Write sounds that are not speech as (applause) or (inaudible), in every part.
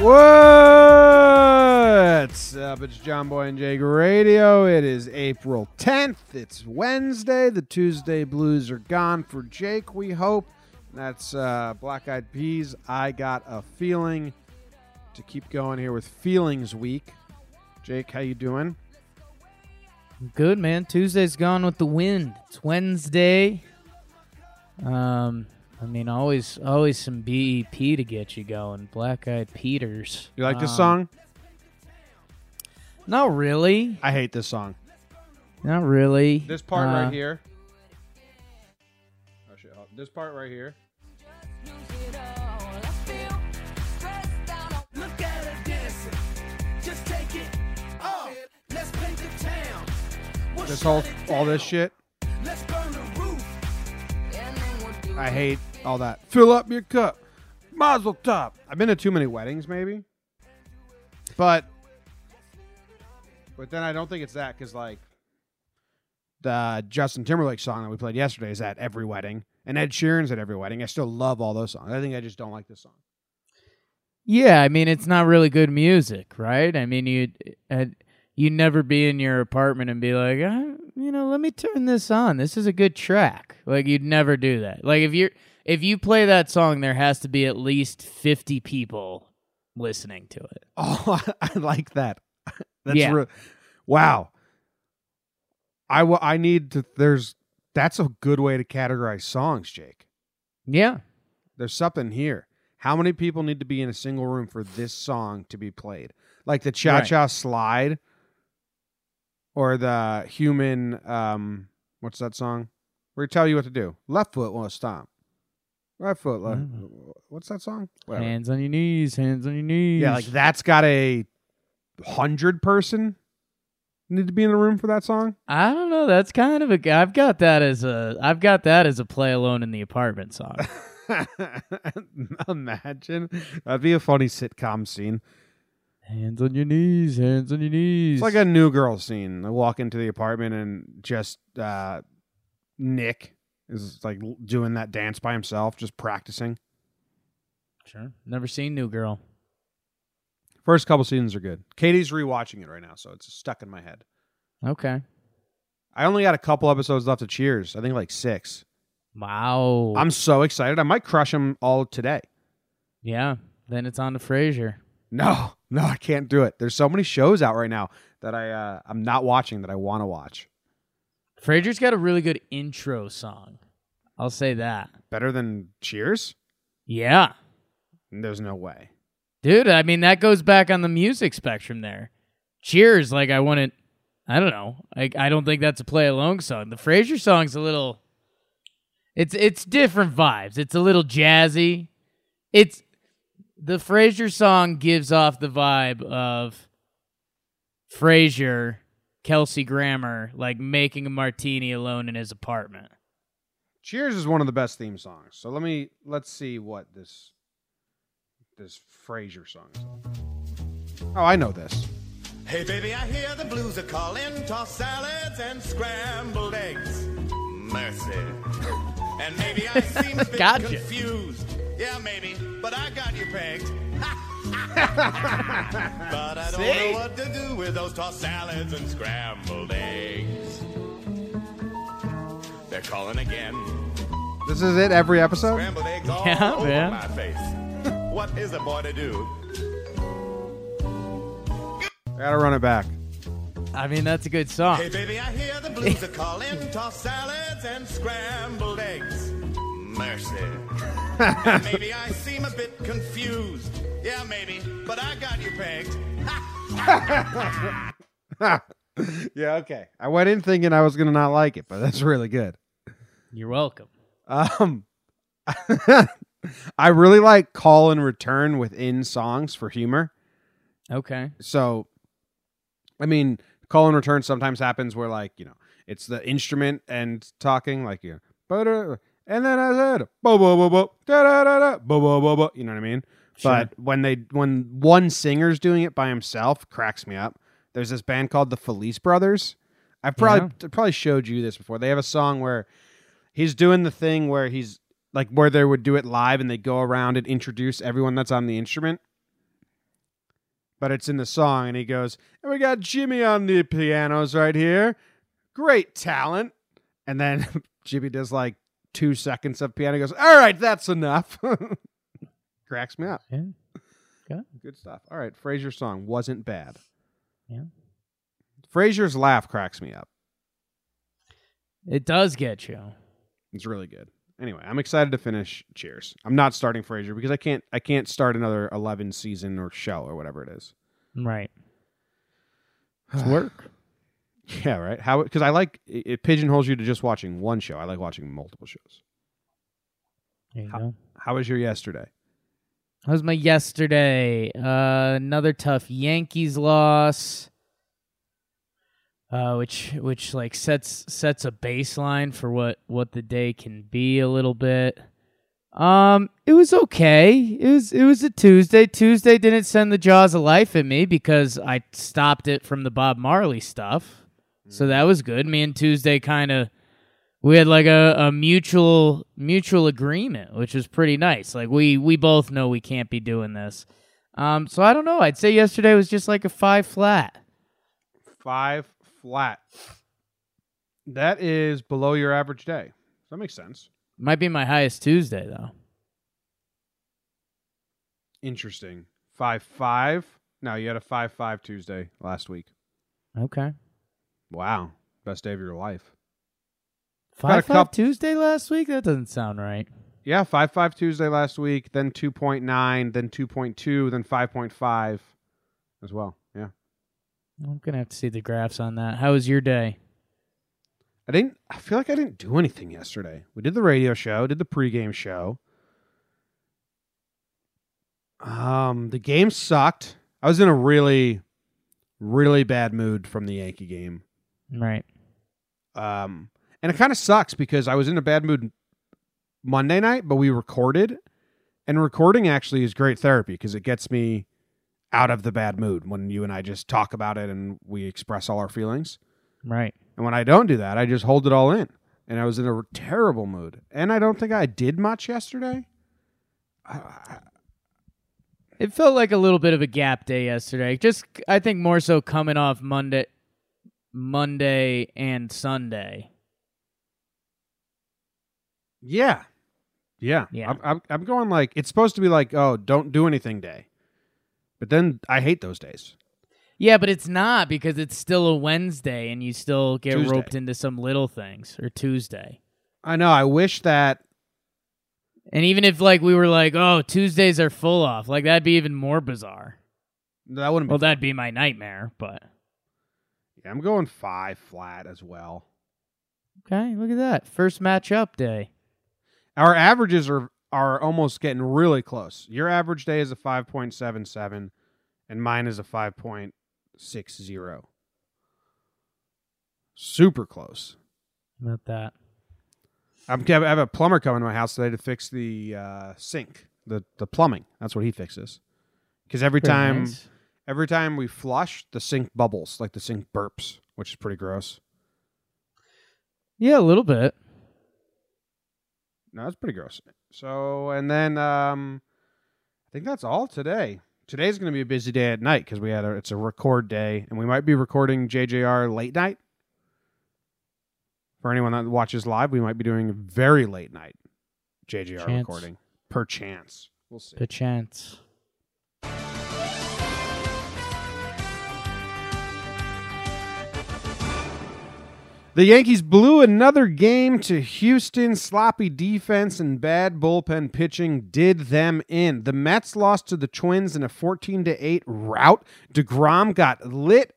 What's up? It's John Boy and Jake Radio. It is April 10th. It's Wednesday. The Tuesday blues are gone for Jake, we hope. That's uh, Black Eyed Peas. I got a feeling to keep going here with Feelings Week. Jake, how you doing? Good man. Tuesday's gone with the wind. It's Wednesday. Um, I mean, always, always some BEP to get you going. Black Eyed Peters. You like this Um, song? Not really. I hate this song. Not really. This part Uh, right here. Oh shit! This part right here. Look at her dancing. Just take it off. Let's paint the town. This whole, all this shit. Let's burn the roof. And then we'll do I hate all that. Fill up your cup. Mazel tov. I've been to too many weddings, maybe. But, but then I don't think it's that because like the Justin Timberlake song that we played yesterday is at every wedding, and Ed Sheeran's at every wedding. I still love all those songs. I think I just don't like this song. Yeah, I mean, it's not really good music, right? I mean, you uh, you never be in your apartment and be like, uh, you know, let me turn this on. This is a good track. Like you'd never do that. Like if you're if you play that song, there has to be at least fifty people listening to it. (laughs) Oh, I like that. (laughs) That's Yeah. re- wow. I wa- I need to. There's that's a good way to categorize songs, Jake. Yeah, there's something here. How many people need to be in a single room for this song to be played? Like the Cha Cha Slide or the human um what's that song? Where they tell you what to do. Left foot will stomp. Right foot left. What's that song? Whatever. hands on your knees, hands on your knees. Yeah, like that's got a hundred person need to be in the room for that song. I don't know. That's kind of a. I've got that as a. I've got that as a play alone in the apartment song. (laughs) Imagine that'd be a funny sitcom scene. hands on your knees, hands on your knees. It's like a new girl scene. I walk into the apartment and just uh, Nick is like doing that dance by himself, just practicing. sure. Never seen New Girl. First couple seasons are good. Katie's rewatching it right now, so it's stuck in my head. Okay. I only got a couple episodes left of Cheers. I think like six. Wow. I'm so excited. I might crush them all today. yeah. Then it's on to Frasier. No, (laughs) no, I can't do it. There's so many shows out right now that I uh, I'm not watching that I want to watch. Frasier's got a really good intro song. I'll say that. Better than Cheers? Yeah. There's no way. Dude, I mean that goes back on the music spectrum there. Cheers, like I wouldn't I don't know. I I don't think that's a play along song. The Frasier song's a little it's it's different vibes. It's a little jazzy. It's the Frasier song gives off the vibe of Frasier, Kelsey Grammer, like making a martini alone in his apartment. Cheers is one of the best theme songs. So let me let's see what this this Frasier song is. Oh, I know this. Hey baby, I hear the blues are calling. Toss salads and scrambled eggs. Mercy. And maybe I seem a (laughs) bit Gotcha. confused. Yeah, maybe, but I got you pegged. But I don't See? know what to do with those tossed salads and scrambled eggs. They're calling again. This is it every episode. Scrambled eggs all Yeah, over man. my face. what is a boy to do? I gotta run it back. I mean, that's a good song. Hey baby, I hear the blues are calling. Tossed salads and scrambled eggs. Mercy. and (laughs) maybe I seem a bit confused. Yeah, maybe, but I got you pegged. (laughs) yeah, okay. I went in thinking I was gonna not like it, but that's really good. You're welcome. Um, (laughs) I really like call and return within songs for humor. Okay. So, I mean, call and return sometimes happens where like you know it's the instrument and talking like you know, and then I said bo bo bo bo da da da da bo bo bo bo. You know what I mean? But when they when one singer's doing it by himself, cracks me up. There's this band called the Felice Brothers. I've probably I probably showed you this before. They have a song where he's doing the thing where he's like where they would do it live and they go around and introduce everyone that's on the instrument. But it's in the song and he goes, and we got Jimmy on the pianos right here. Great talent. And then (laughs) Jimmy does like two seconds of piano. Goes, all right, that's enough. (laughs) Cracks me up. Yeah. Good. Good stuff. All right, Frasier's song wasn't bad. Yeah. Frasier's laugh cracks me up. It does get you. It's really good. Anyway, I'm excited to finish Cheers. I'm not starting Frasier because I can't I can't start another 11 season or show or whatever it is. Right. (sighs) It's work. Yeah, right. How because I like it, it pigeonholes you to just watching one show. I like watching multiple shows. There you How- go. How was your yesterday? That was my yesterday. Uh, another tough Yankees loss. Uh, which which like sets sets a baseline for what what the day can be a little bit. Um, it was okay. It was it was a Tuesday. Tuesday didn't send the jaws of life at me because I stopped it from the Bob Marley stuff. So that was good. Me and Tuesday kind of we had like a, a mutual mutual agreement, which was pretty nice. Like we we both know we can't be doing this. Um, so I don't know. I'd say yesterday was just like a five flat. Five flat. That is below your average day. That makes sense. Might be my highest Tuesday though. Interesting. Five five. No, you had a five five Tuesday last week. Okay. Wow, best day of your life. Five five Tuesday last week? That doesn't sound right. Yeah, five five Tuesday last week, then two point nine, then two point two, then five point five, as well. Yeah, I'm gonna have to see the graphs on that. How was your day? I didn't. I feel like I didn't do anything yesterday. We did the radio show, did the pregame show. Um, the game sucked. I was in a really, really bad mood from the Yankee game. Right. Um, and it kind of sucks because I was in a bad mood Monday night, but we recorded, and recording actually is great therapy because it gets me out of the bad mood when you and I just talk about it and we express all our feelings. Right. And when I don't do that, I just hold it all in. And I was in a terrible mood. And I don't think I did much yesterday. I, I, It felt like a little bit of a gap day yesterday. Just I think more so coming off Monday Monday and Sunday. Yeah. Yeah. Yeah. I'm, I'm, I'm going like, it's supposed to be like, oh, don't do anything day. But then I hate those days. Yeah, but it's not because it's still a Wednesday and you still get Tuesday. roped into some little things or Tuesday. I know. I wish that And even if like we were like, oh, Tuesdays are full off, like that'd be even more bizarre. that wouldn't be. Well, that'd be my nightmare, but yeah, I'm going five flat as well. okay, look at that. First matchup day. Our averages are are almost getting really close. Your average day is a 5.77 and mine is a 5.60. Super close. Not that. I'm, I have a plumber coming to my house today to fix the uh, sink, the the plumbing. That's what he fixes. Because every Very time, nice. every time we flush, the sink bubbles, like the sink burps, which is pretty gross. Yeah, a little bit. No, that's pretty gross. So, and then um, I think that's all today. Today's going to be a busy day at night because we had a it's a record day, and we might be recording JJR late night. For anyone that watches live, we might be doing a very late night JJR Chance. recording, per chance. We'll see. The The Yankees blew another game to Houston. Sloppy defense and bad bullpen pitching did them in. The Mets lost to the Twins in a 14 to 8 rout. DeGrom got lit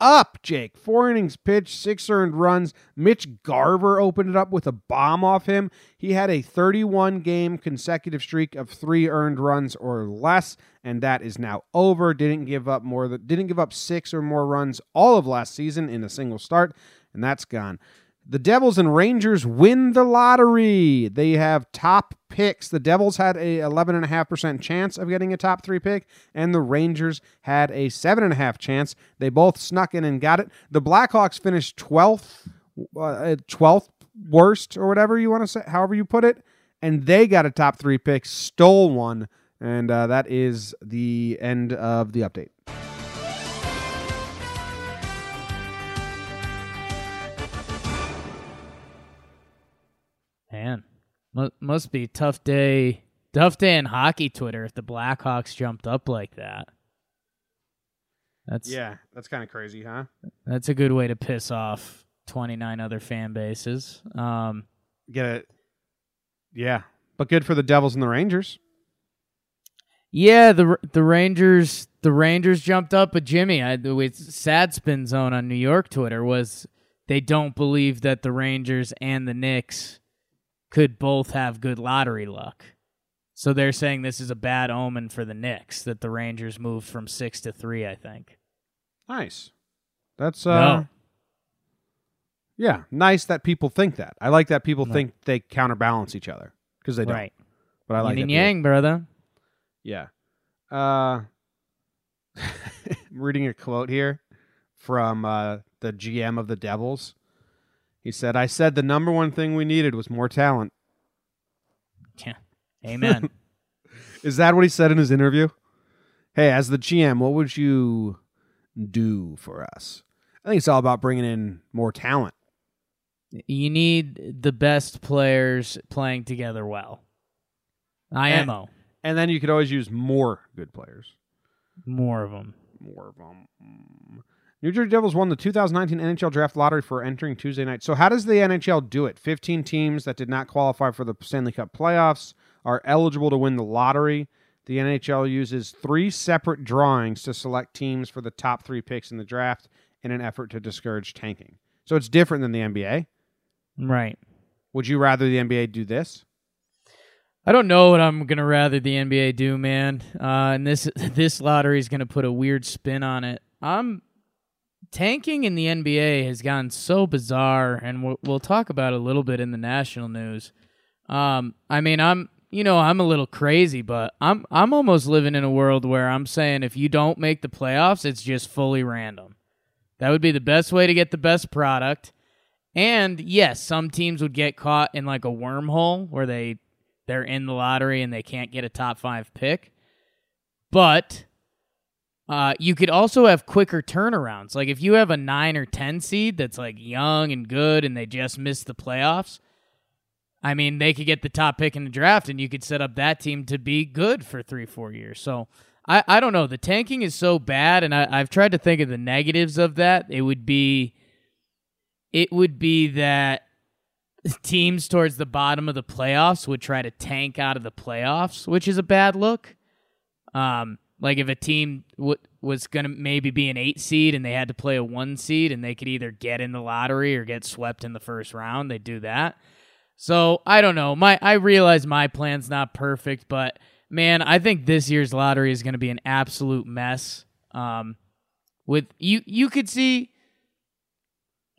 up, Jake. Four innings pitched, six earned runs. Mitch Garver opened it up with a bomb off him. He had a 31 game consecutive streak of three earned runs or less, and that is now over. Didn't give up more than didn't give up six or more runs all of last season in a single start, and that's gone. The Devils and Rangers win the lottery. They have top picks. The Devils had a 11.5% chance of getting a top three pick, and the Rangers had a 7.5 chance. They both snuck in and got it. The Blackhawks finished 12th, uh, 12th worst, or whatever you want to say, however you put it, and they got a top three pick, stole one, and uh, that is the end of the update. Man, must be a tough day. Tough day in hockey Twitter if the Blackhawks jumped up like that. That's Yeah, that's kind of crazy, huh? that's a good way to piss off 29 other fan bases. Um, Get it? Yeah, but good for the Devils and the Rangers. yeah, the the Rangers the Rangers jumped up, but Jimmy, I with sad spin zone on New York Twitter was they don't believe that the Rangers and the Knicks could both have good lottery luck. So they're saying this is a bad omen for the Knicks that the Rangers moved from six to three. I think. Nice. That's uh No. yeah, nice that people think that. I like that people No. think they counterbalance each other because they don't. right. But I like Yin and people- yang, brother. Yeah. Uh (laughs) I'm reading a quote here from uh the GM of the Devils. He said, "I said the number one thing we needed was more talent." Yeah. Amen. (laughs) Is that what he said in his interview? Hey, as the GM, what would you do for us? I think it's all about bringing in more talent. you need the best players playing together well. IMO. And then you could always use more good players. More of them. More of them. New Jersey Devils won the 2019 NHL Draft Lottery for entering Tuesday night. So, how does the NHL do it? 15 teams that did not qualify for the Stanley Cup playoffs are eligible to win the lottery. The NHL uses three separate drawings to select teams for the top three picks in the draft in an effort to discourage tanking. So, it's different than the NBA. Right. Would you rather the NBA do this? I don't know what I'm gonna rather the NBA do, man. Uh, and this (laughs) this lottery is gonna put a weird spin on it. I'm tanking in the NBA has gotten so bizarre, and we'll, we'll talk about it a little bit in the national news. Um, I mean, I'm you know I'm a little crazy, but I'm I'm almost living in a world where I'm saying if you don't make the playoffs, it's just fully random. That would be the best way to get the best product. And yes, some teams would get caught in like a wormhole where they they're in the lottery and they can't get a top five pick. But uh, you could also have quicker turnarounds. Like if you have a nine or ten seed that's like young and good and they just missed the playoffs, I mean they could get the top pick in the draft and you could set up that team to be good for three, four years. So I, I don't know. The tanking is so bad and I, I've tried to think of the negatives of that. It would be it would be that (laughs) teams towards the bottom of the playoffs would try to tank out of the playoffs, which is a bad look. Um, like if a team w- was going to maybe be an eight seed and they had to play a one seed and they could either get in the lottery or get swept in the first round, they'd do that. So I don't know. My I realize my plan's not perfect, but man, I think this year's lottery is going to be an absolute mess. Um, with you, you could see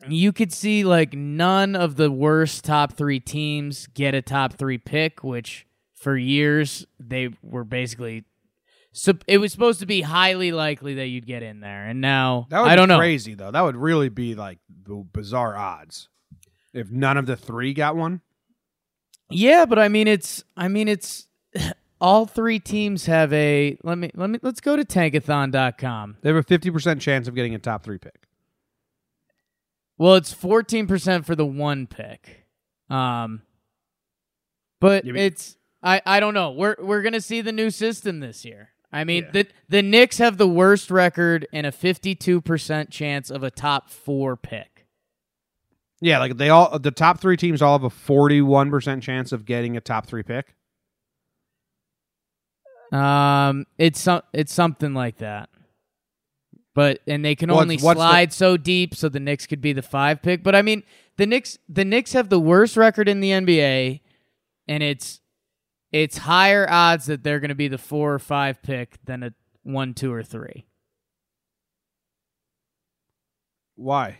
you could see like none of the worst top three teams get a top three pick, which for years they were basically. So it was supposed to be highly likely that you'd get in there, and now That would I don't be know. crazy though. That would really be like the bizarre odds. If none of the three got one. Yeah, but I mean it's I mean it's (sighs) all three teams have a let me let me let's go to tankathon.com. They have a fifty percent chance of getting a top three pick. Well, it's 14% for the one pick. Um but it's I I don't know. We're we're going to see the new system this year. I mean, Yeah. the the Knicks have the worst record and a 52% chance of a top 4 pick. Yeah, like they all the top three teams all have a forty-one percent chance of getting a top three pick. Um, it's some it's something like that. But and they can What's- only what's the- slide so deep, so the Knicks could be the five pick. But I mean, the Knicks the Knicks have the worst record in the NBA, and it's it's higher odds that they're going to be the four or five pick than a one, two, or three. Why?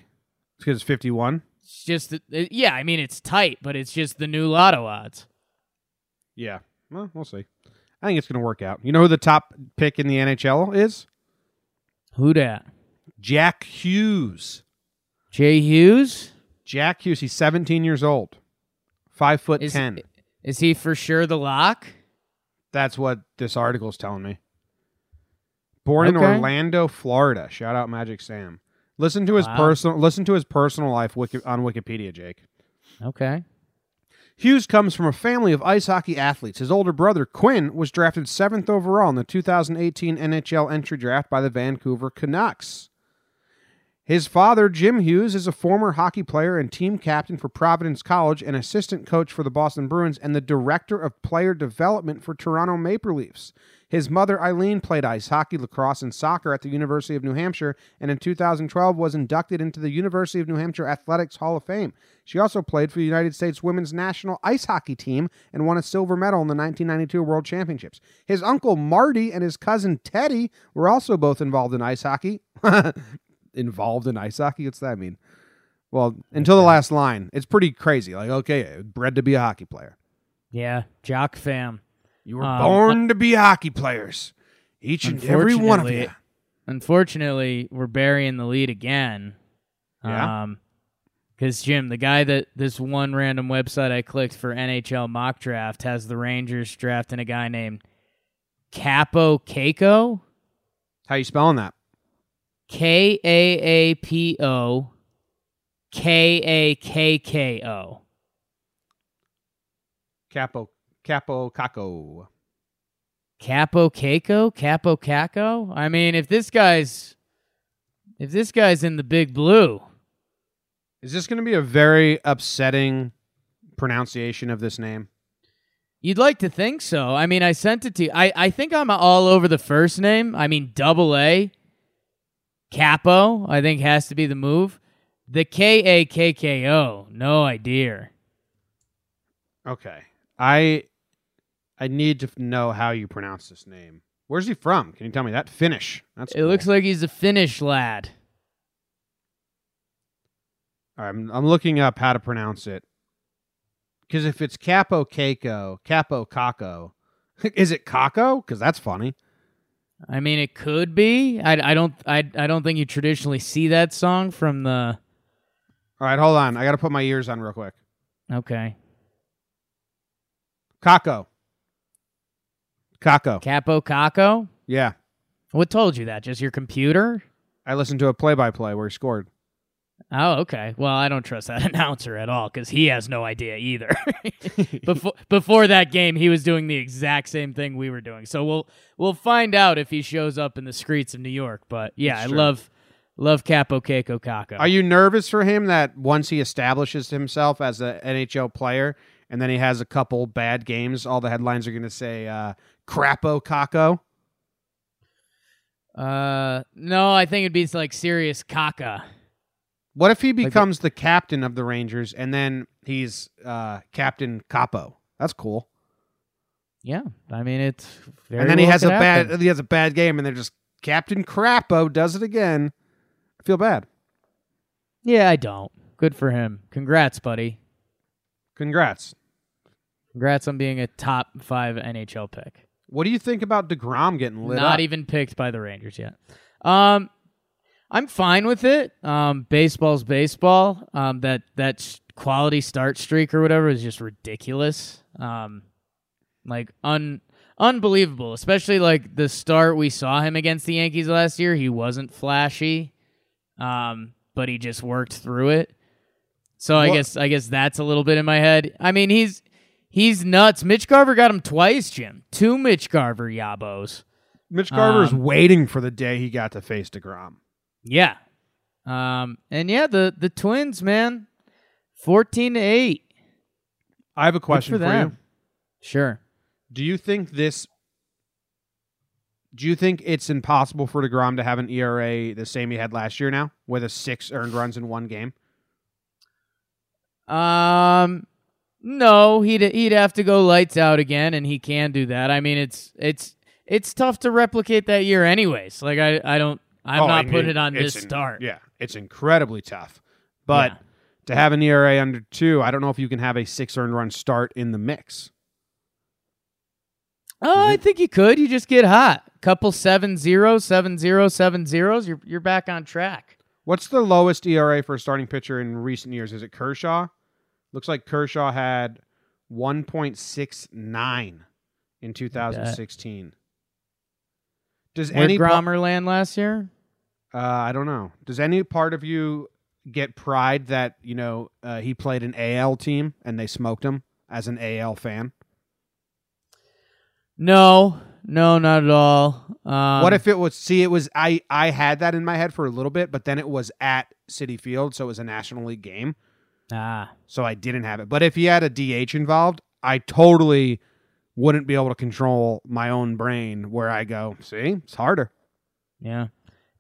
Because it's fifty-one. It's just uh, yeah, I mean it's tight, but it's just the new lotto odds. Yeah. Well, we'll see. I think it's going to work out. You know who the top pick in the NHL is? Who dat? Jack Hughes. Jay Hughes Jack Hughes. He's 17 years old. Five foot is ten. Is he for sure the lock? That's what this article is telling me. Born in Okay. Orlando, Florida. Shout out Magic Sam. Listen to his Wow. personal. Listen to his personal life wiki, on Wikipedia, Jake. Okay. Hughes comes from a family of ice hockey athletes. His older brother, Quinn, was drafted seventh overall in the 2018 NHL entry draft by the Vancouver Canucks. His father, Jim Hughes, is a former hockey player and team captain for Providence College, an assistant coach for the Boston Bruins, and the director of player development for Toronto Maple Leafs. His mother, Eileen, played ice hockey, lacrosse, and soccer at the University of New Hampshire, and in 2012 was inducted into the University of New Hampshire Athletics Hall of Fame. She also played for the United States women's national ice hockey team and won a silver medal in the 1992 World Championships. His uncle Marty and his cousin Teddy were also both involved in ice hockey. (laughs) involved in ice hockey? What's that mean? Well, until the last line, it's pretty crazy. Like, okay, bred to be a hockey player. Yeah, Jock fam. You were Um, born to be hockey players. Each and every one of you. Unfortunately, we're burying the lead again. Yeah? Um, because Jim, the guy that this one random website I clicked for NHL mock draft has the Rangers drafting a guy named Capo Keiko, How you spelling that? K A A P O K A K K O. Capo Capo Caco. Capo Keiko? Capo Caco? I mean, if this guy's if this guy's in the big blue, Is this going to be a very upsetting pronunciation of this name? You'd like to think so. I mean, I sent it to you. I, I think I'm all over the first name. I mean, double A. Capo, I think has to be the move. The K A K K O, no idea. Okay. I I need to know how you pronounce this name. Where's he from? Can you tell me that? Finnish. That's It looks like he's a Finnish lad. All right, I'm, I'm looking up how to pronounce it. Because if it's Capo Keiko, Capo Caco, (laughs) is it Caco? Because that's funny. I mean, it could be. I, I don't. I, I don't think you traditionally see that song from the. All right, hold on. I got to put my ears on real quick. Okay, Caco. Caco. Capo Caco. Yeah. What told you that? Just your computer? I listened to a play by play where he scored. Oh, okay. Well, I don't trust that (laughs) announcer at all because he has no idea either. (laughs) before before that game, he was doing the exact same thing we were doing. So we'll we'll find out if he shows up in the streets of New York. But yeah, That's I true. love love Capo Keiko Kako. Are you nervous for him that once he establishes himself as an NHL player and then he has a couple bad games, all the headlines are going to say uh, Crapo Caco? uh, no, I think it'd be like serious Kaka. What if he becomes the captain of the Rangers and then he's uh, Captain Capo? That's cool. Yeah, I mean it's. Very and then he has a could bad happen. he has a bad game and they're just Captain Crapo does it again. I feel bad. Yeah, I don't. Good for him. Congrats, buddy. Congrats. Congrats on being a top five NHL pick. What do you think about DeGrom getting lit Not up? even picked by the Rangers yet. Um, I'm fine with it. Um, baseball's baseball. Um, that that quality start streak or whatever is just ridiculous. Um, like un unbelievable. Especially like the start we saw him against the Yankees last year. He wasn't flashy, um, but he just worked through it. So I guess I guess that's a little bit in my head. I mean, he's he's nuts. Mitch Garver got him twice, Jim. Two Mitch Garver yabos. Mitch Garver's Um, waiting for the day he got to face DeGrom. Yeah. Um and yeah, the the Twins, man. 14 to 8. I have a Good question for for, you. Sure. Do you think this? Do you think it's impossible for Degrom to have an ERA the same he had last year now, with a six earned runs in one game? Um no, he'd he'd have to go lights out again and he can do that. I mean, it's it's it's tough to replicate that year anyways. Like I I don't I'm Oh, not putting it on this in- start. Yeah, it's incredibly tough. But Yeah. to have an ERA under two, I don't know if you can have a six earned run start in the mix. Oh, I think you could. You just get hot. Couple seven zero, seven zero, seven zeros. You're you're back on track. What's the lowest ERA for a starting pitcher in recent years? Is it Kershaw? Looks like Kershaw had 1.69 in 2016. Does Where any Gromer land last year? Uh, I don't know. Does any part of you get pride that you know uh, he played an AL team and they smoked him as an AL fan? No, no, not at all. Um, what if it was? See, it was I. I had that in my head for a little bit, but then it was at Citi Field, so it was a National League game. Ah, so I didn't have it. But if he had a DH involved, I totally wouldn't be able to control my own brain where I go, see, it's harder. yeah.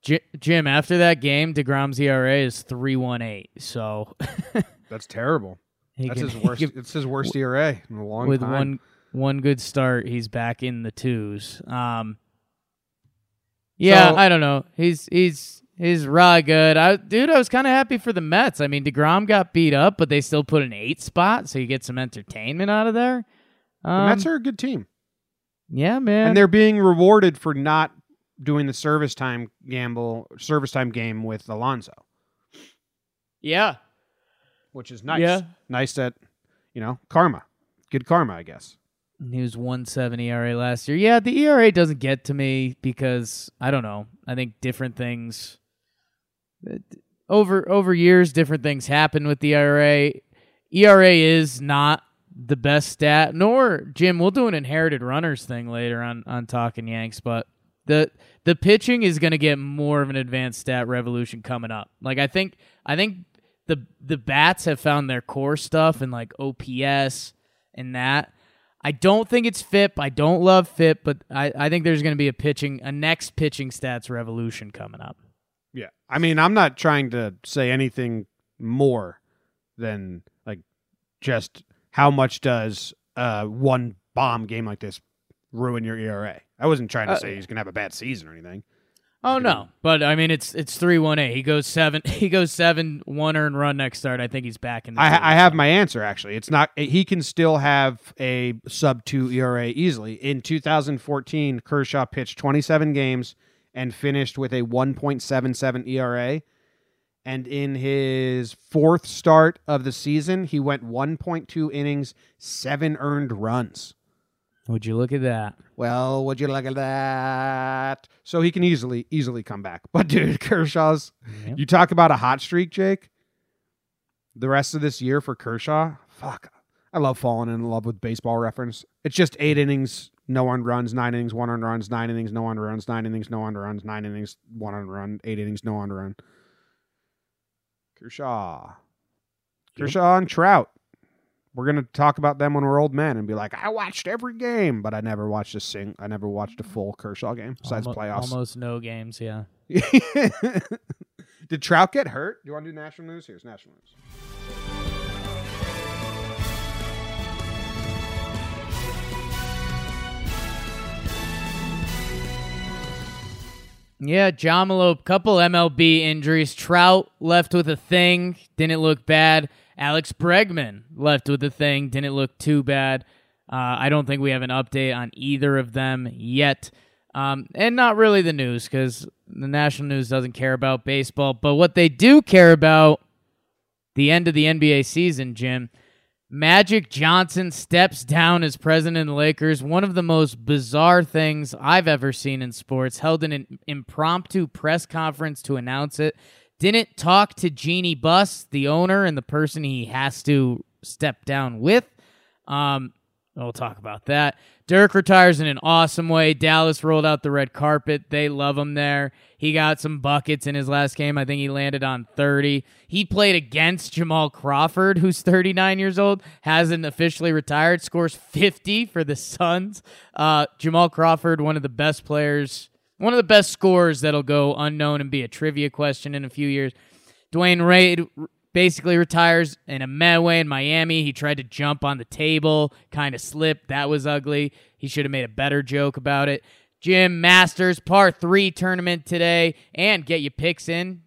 J- Jim, after that game, Degrom's ERA is three one eight. So (laughs) That's terrible. he That's can- his (laughs) worst. can- it's his worst ERA in a long with time. With one one good start, he's back in the twos. Um, yeah, So- I don't know. He's he's he's raw good. I dude, I was kind of happy for the Mets. I mean, Degrom got beat up, but they still put an eight spot, so you get some entertainment out of there. the Um, Mets are a good team, yeah, man. and they're being rewarded for not doing the service time gamble, service time game with Alonso, yeah, which is nice. Yeah. Nice that you know karma, good karma, I guess. He was 170 ERA last year. Yeah, the ERA doesn't get to me because I don't know. I think different things over over years, different things happen with the ERA. ERA is not the best stat. Nor Jim, we'll do an inherited runners thing later on on talking Yanks, but the the pitching is going to get more of an advanced stat revolution coming up. Like I think I think the the bats have found their core stuff and like OPS and that. I don't think it's FIP. I don't love FIP, but I, I think there's going to be a pitching, a next pitching stats revolution coming up. Yeah. I mean, I'm not trying to say anything more than like just how much does uh one bomb game like this ruin your ERA. I wasn't trying to Uh, say he's going to have a bad season or anything. Oh no, (laughs) but I mean it's it's three one eight. He goes seven. (laughs) He goes seven one earned run next start. I think he's back in. The I. I have my answer actually. It's not he can still have a sub 2 ERA easily. In 2014, Kershaw pitched 27 games and finished with a 1.77 ERA. And in his fourth start of the season, he went 1.2 innings, 7 earned runs. Would you look at that? Well, would you look at that? So he can easily easily come back. (laughs) But dude, Kershaw's Yeah. you talk about a hot streak, Jake. The rest of this year for Kershaw, fuck. I love falling in love with baseball reference. It's just eight innings, no one runs, nine innings, one earned runs, nine innings, no one runs, nine innings, no one runs, nine innings, one earned run, eight innings, no earned run. Kershaw. Kershaw and Trout. We're gonna talk about them when we're old men and be like, I watched every game, but I never watched a sing. I never watched a full Kershaw game besides Almo- playoffs. Almost no games. Yeah. (laughs) Did Trout get hurt? Do you want to do national news? Here's national news. Yeah, John Malope, couple MLB injuries. Trout left with a thing, didn't look bad. Alex Bregman left with the thing, didn't look too bad. Uh, I don't think we have an update on either of them yet. Um, and not really the news because the national news doesn't care about baseball. But what they do care about, the end of the NBA season, Jim. Magic Johnson steps down as president of the Lakers. One of the most bizarre things I've ever seen in sports. Held in an impromptu press conference to announce it. Didn't talk to Jeanie Buss, the owner and the person he has to step down with. Um, We'll talk about that. Dirk retires in an awesome way. Dallas rolled out the red carpet. They love him there. He got some buckets in his last game. I think he landed on 30. He played against Jamal Crawford, who's 39 years old, hasn't officially retired, scores 50 for the Suns. Uh, Jamal Crawford, one of the best players, one of the best scores that'll go unknown and be a trivia question in a few years. Dwyane Wade basically retires in a Medway in Miami. He tried to jump on the table, kind of slipped. That was ugly. He should have made a better joke about it. Jim Masters, par three tournament today, and get your picks in.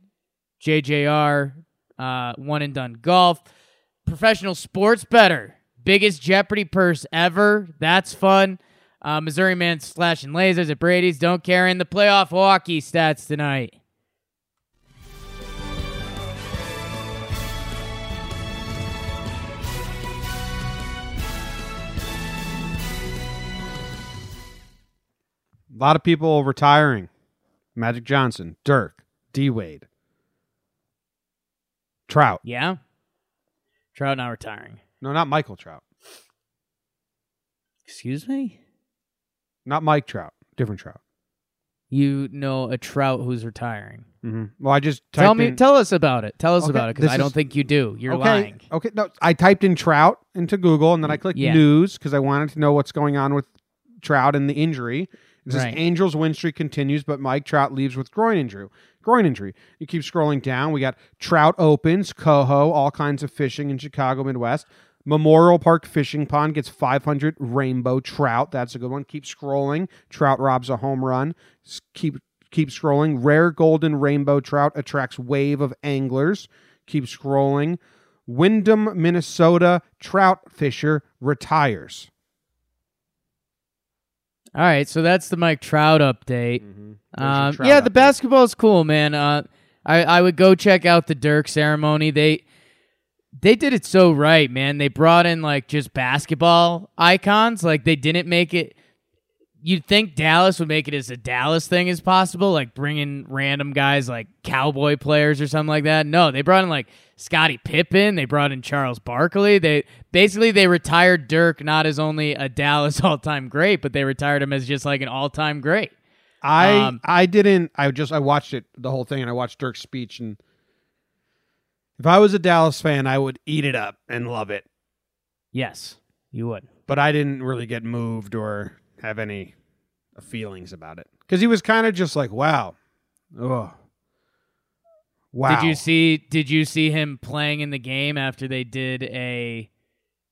JJR, uh, one and done golf. Professional sports better. Biggest Jeopardy purse ever. That's fun. Uh, Missouri man slashing lasers at Brady's. Don't care in the playoff hockey stats tonight. A lot of people retiring. Magic Johnson, Dirk, D Wade, Trout. Yeah. Trout not retiring. No, not Michael Trout. Excuse me? Not Mike Trout. Different Trout. You know a Trout who's retiring. hmm Well, I just typed Tell me, in- tell us about it. Tell us Okay, about it because I don't is- think you do. You're okay. lying. Okay, no, I typed in Trout into Google and then I clicked Yeah. news because I wanted to know what's going on with Trout and the injury. It says Right. Angels win streak continues, but Mike Trout leaves with groin injury. Groin injury. You keep scrolling down. We got Trout opens, Coho, all kinds of fishing in Chicago Midwest. Memorial Park Fishing Pond gets 500 rainbow trout. That's a good one. Keep scrolling. Trout robs a home run. Keep keep scrolling. Rare golden rainbow trout attracts wave of anglers. Keep scrolling. Windom, Minnesota trout fisher retires. All right, so that's the Mike Trout update. There's Um, trout yeah, the basketball is cool, man. Uh, I I would go check out the Dirk ceremony. They they did it so right, man. They brought in like just basketball icons. Like they didn't make it. You'd think Dallas would make it as a Dallas thing as possible, like bringing random guys like cowboy players or something like that. No, they brought in like Scottie Pippen. They brought in Charles Barkley. They basically they retired Dirk not as only a Dallas (laughs) all time great, but they retired him as just like an all time great. I Um, I didn't. I just I watched it the whole thing and I watched Dirk's speech and if I was a Dallas fan, I would eat it up and love it. Yes, you would. But I didn't really get moved or have any feelings about it because he was kind of just like, wow, oh, wow. Did you see? Did you see him playing in the game after they did a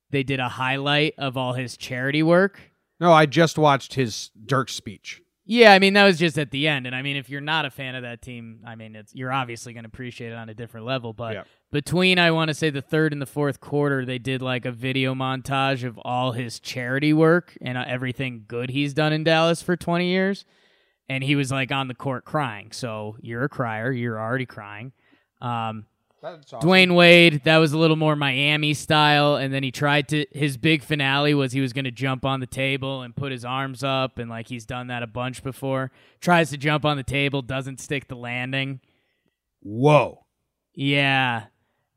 they did a highlight of all his charity work? No, I just watched his Dirk speech. Yeah, I mean that was just at the end, and I mean if you're not a fan of that team, I mean it's you're obviously going to appreciate it on a different level. But Yeah. between I want to say the third and the fourth quarter, they did like a video montage of all his charity work and uh, everything good he's done in Dallas for 20 years, and he was like on the court crying. So you're a crier, you're already crying. Um, awesome. Dwyane Wade, that was a little more Miami style, and then he tried to. His big finale was he was going to jump on the table and put his arms up, and like he's done that a bunch before. Tries to jump on the table, doesn't stick the landing. Whoa. Yeah,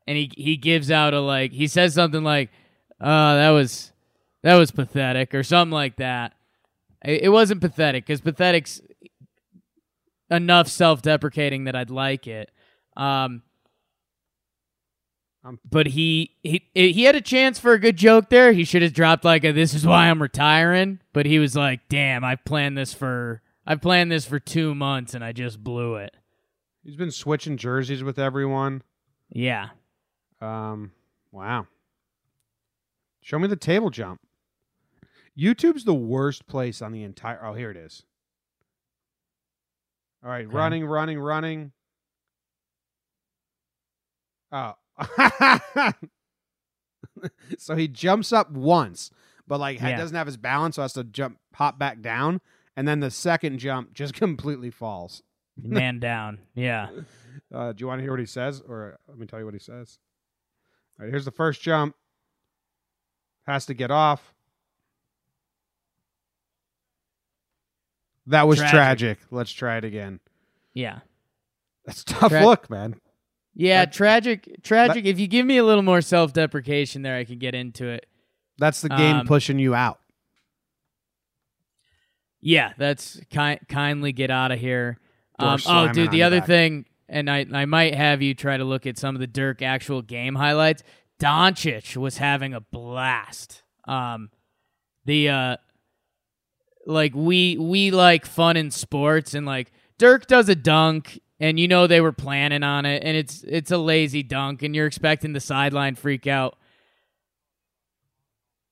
and he he gives out a like he says something like, "Uh, that was that was pathetic" or something like that. It, it wasn't pathetic because pathetic's enough self-deprecating that I'd like it. Um, Um, but he he he had a chance for a good joke there. He should have dropped like a "This is why I'm retiring," but he was like, "Damn, I've planned this for I've planned this for two months and I just blew it." He's been switching jerseys with everyone. Yeah, Um, wow. Show me the table jump. YouTube's the worst place on the entire. Oh, here it is. All right, Okay. running, running, running. Oh. (laughs) so he jumps up once, but like Yeah. doesn't have his balance, so has to jump, hop back down, and then the second jump just (laughs) completely falls. man down. Yeah. (laughs) Uh, do you want to hear what he says, or let me tell you what he says? All right, here's the first jump. Has to get off. That was Tragic. tragic. Let's try it again. Yeah. That's a tough Tra- look, man. Yeah, That- tragic tragic. if you give me a little more self deprecation there, I can get into it. That's the game Um, pushing you out. Yeah, that's ki- kindly get out of here. Um, oh, dude, the other back. thing, and I, I might have you try to look at some of the Dirk actual game highlights. Doncic was having a blast. Um, the uh, like we we like fun in sports, and like Dirk does a dunk, and you know they were planning on it, and it's it's a lazy dunk, and you're expecting the sideline freak out.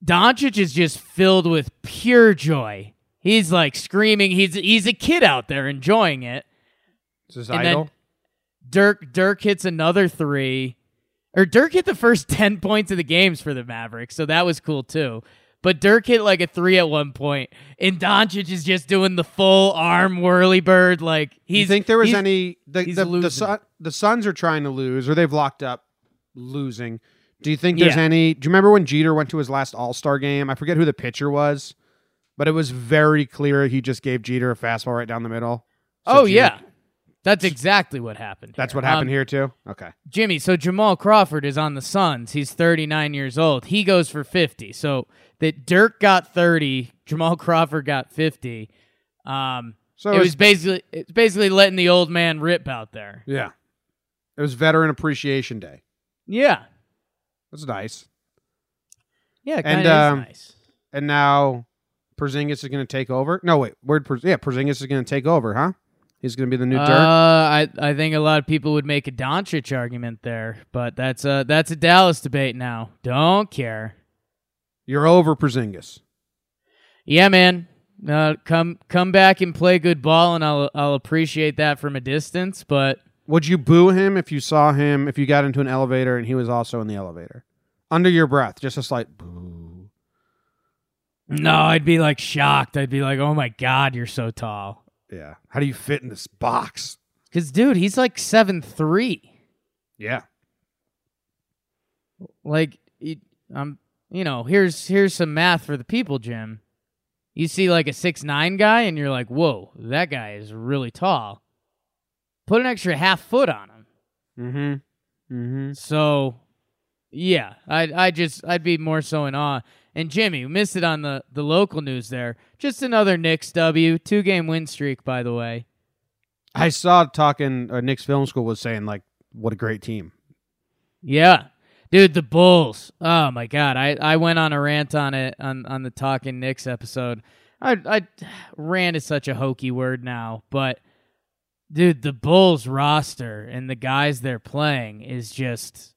Doncic is just filled with pure joy. He's like screaming. He's he's a kid out there enjoying it. It's his and idol. Dirk Dirk hits another three. Or Dirk hit the first (laughs) 10 points of the games for the Mavericks, so that was cool too. But Dirk hit like a three at one point, and Doncic is just doing the full arm whirly bird. Like Do you he's think there was he's- any the he's the, the. Sun, the Suns are trying to lose or they've locked up losing. Do you think there's Yeah. any Do you remember when Jeter went to his last All-Star game? I forget who the pitcher was, but it was very clear he just gave Jeter a fastball right down the middle. So Oh Jeter- yeah, that's exactly what happened. That's here. what happened Um, here too. Okay. Jimmy, so Jamal Crawford is on the Suns. He's 39 years old. He goes for 50. So that Dirk got 30, Jamal Crawford got 50. Um, So it it's- was basically it's basically letting the old man rip out there. Yeah. It was Veteran Appreciation Day. Yeah, That's nice. yeah, And, um, nice. And now Porzingis is going to take over. No, wait. Word. Porz- yeah, Porzingis is going to take over, huh? He's going to be the new Uh, Dirk. I I think a lot of people would make a Doncic argument there, but that's a that's a Dallas debate now. Don't care. You're over Porzingis. Yeah, man. Uh, come come back and play good ball, and I'll I'll appreciate that from a distance. But Would you boo him if you saw him if you got into an elevator and he was also in the elevator? Under your breath, just a slight boo. no, I'd be like shocked. I'd be like, oh my god, you're so tall. Yeah. How do you fit in this box? Cause dude, he's like seven three. Yeah. Like, it, um, you know, here's here's some math for the people, Jim. You see like a six nine guy, and you're like, whoa, that guy is really tall. Put an extra half foot on him. Mm-hmm. Mm-hmm. So, yeah, I I just I'd be more so in awe. And Jimmy, we missed it on the the local news there. Just another Knicks W, two game win streak, by the way. I saw talking. Uh, Knicks film school was saying like, "What a great team." Yeah. Dude, the Bulls. Oh my god. I, I went on a rant on it on, on the Talking Knicks episode. I I rant is such a hokey word now, but dude, the Bulls roster and the guys they're playing is just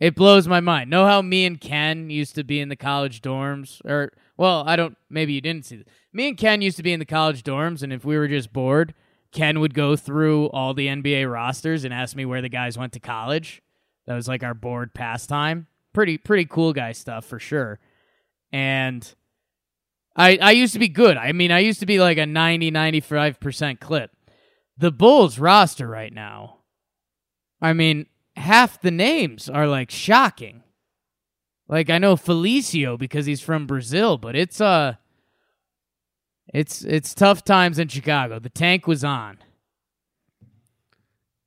it blows my mind. Know how me and Ken used to be in the college dorms or well, I don't maybe you didn't see this. Me and Ken used to be in the college dorms and if we were just bored, Ken would go through all the NBA rosters and ask me where the guys went to college. That was like our board pastime. Pretty pretty cool guy stuff for sure. And I I used to be good. I mean, I used to be like a 90 95% clip. The Bulls roster right now. I mean, half the names are like shocking. Like I know Felicio because he's from Brazil, but it's uh it's it's tough times in Chicago. The tank was on.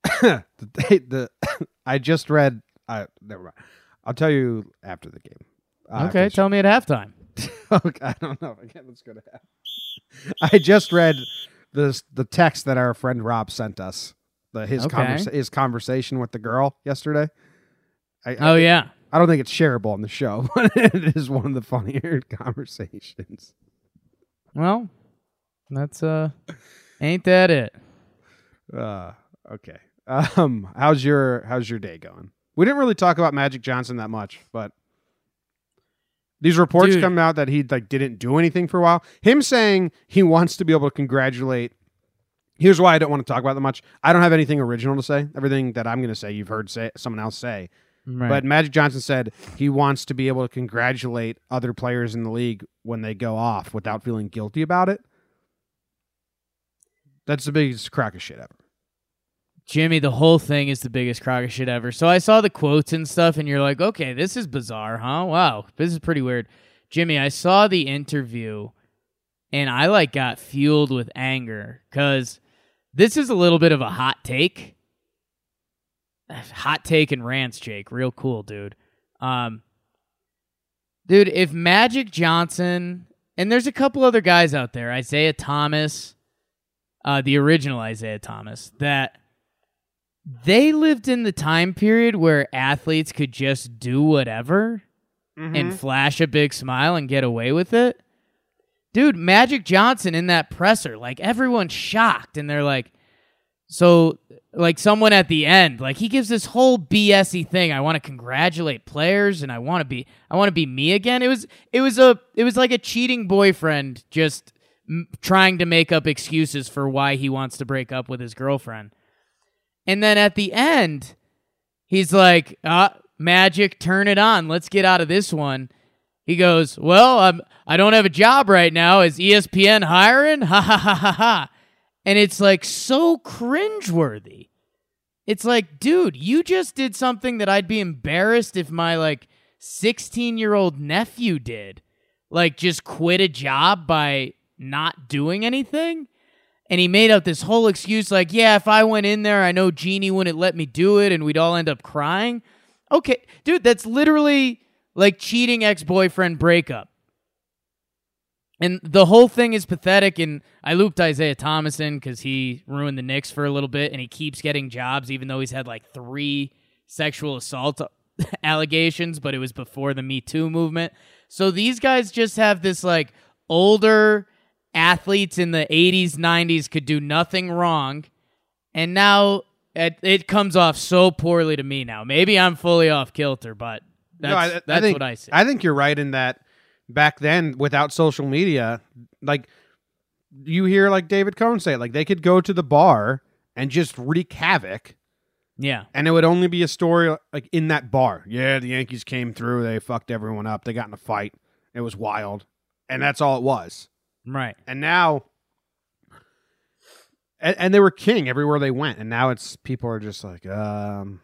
(coughs) the, the (coughs) I just read. I never mind. I'll tell you after the game. Uh, Okay, tell me at halftime. (laughs) okay, I don't know. Again, let's go to half. (laughs) I just read the the text that our friend Rob sent us. The his Okay. conversa- his conversation with the girl yesterday. I, Oh I, yeah. I don't think it's shareable on the show, (laughs) but it is one of the funnier conversations. Well, that's uh ain't that it? Uh, okay. Um, how's your how's your day going? We didn't really talk about Magic Johnson that much, but these reports Dude. come out that he like didn't do anything for a while. Him saying he wants to be able to congratulate. Here's why I don't want to talk about that much. I don't have anything original to say. Everything that I'm going to say, you've heard say someone else say. Right. But Magic Johnson said he wants to be able to congratulate other players in the league when they go off without feeling guilty about it. That's the biggest crack of shit ever. Jimmy, the whole thing is the biggest crock of shit ever. So I saw the quotes and stuff, and you're like, okay, this is bizarre, huh? Wow, this is pretty weird. Jimmy, I saw the interview, and I like got fueled with anger because this is a little bit of a hot take. Hot take and rants, Jake. Real cool, dude. Um, Dude, if Magic Johnson and there's a couple other guys out there, Isaiah Thomas, uh, the original Isaiah Thomas, that they lived in the time period where athletes could just do whatever and mm-hmm. flash a big smile and get away with it. Dude, Magic Johnson in that presser, like everyone's shocked and they're like, so like someone at the end, like he gives this whole BSy thing. I want to congratulate players and I want to be I want to be me again. It was it was a it was like a cheating boyfriend just m- trying to make up excuses for why he wants to break up with his girlfriend. And then at the end, he's like, uh, Magic, turn it on. Let's get out of this one. He goes, Well, I'm, I don't have a job right now. Is ESPN hiring? (laughs) Ha ha ha ha ha. And it's like so cringeworthy. It's like, dude, you just did something that I'd be embarrassed if my like 16 year old nephew did. Like, just quit a job by not doing anything and he made up this whole excuse like, yeah, if I went in there, I know Jeanie wouldn't let me do it and we'd all end up crying. Okay, dude, that's literally like cheating ex boyfriend breakup. And the whole thing is pathetic. And I looped Isaiah Thomas in because he ruined the Knicks for a little bit and he keeps getting jobs, even though he's had like three sexual assault (laughs) allegations, but it was before the Me Too movement. So these guys just have this like older athletes in the 80s, 90s could do nothing wrong. And now it, it comes off so poorly to me now. Maybe I'm fully off kilter, but that's, No, I, I that's think, what I see. I think you're right in that back then, without social media, like you hear like David Cone say, like they could go to the bar and just wreak havoc, yeah. and it would only be a story like in that bar. Yeah, the Yankees came through, they fucked everyone up, they got in a fight, it was wild, and that's all it was. Right. And now, and, and they were king everywhere they went, and now it's people are just like, um,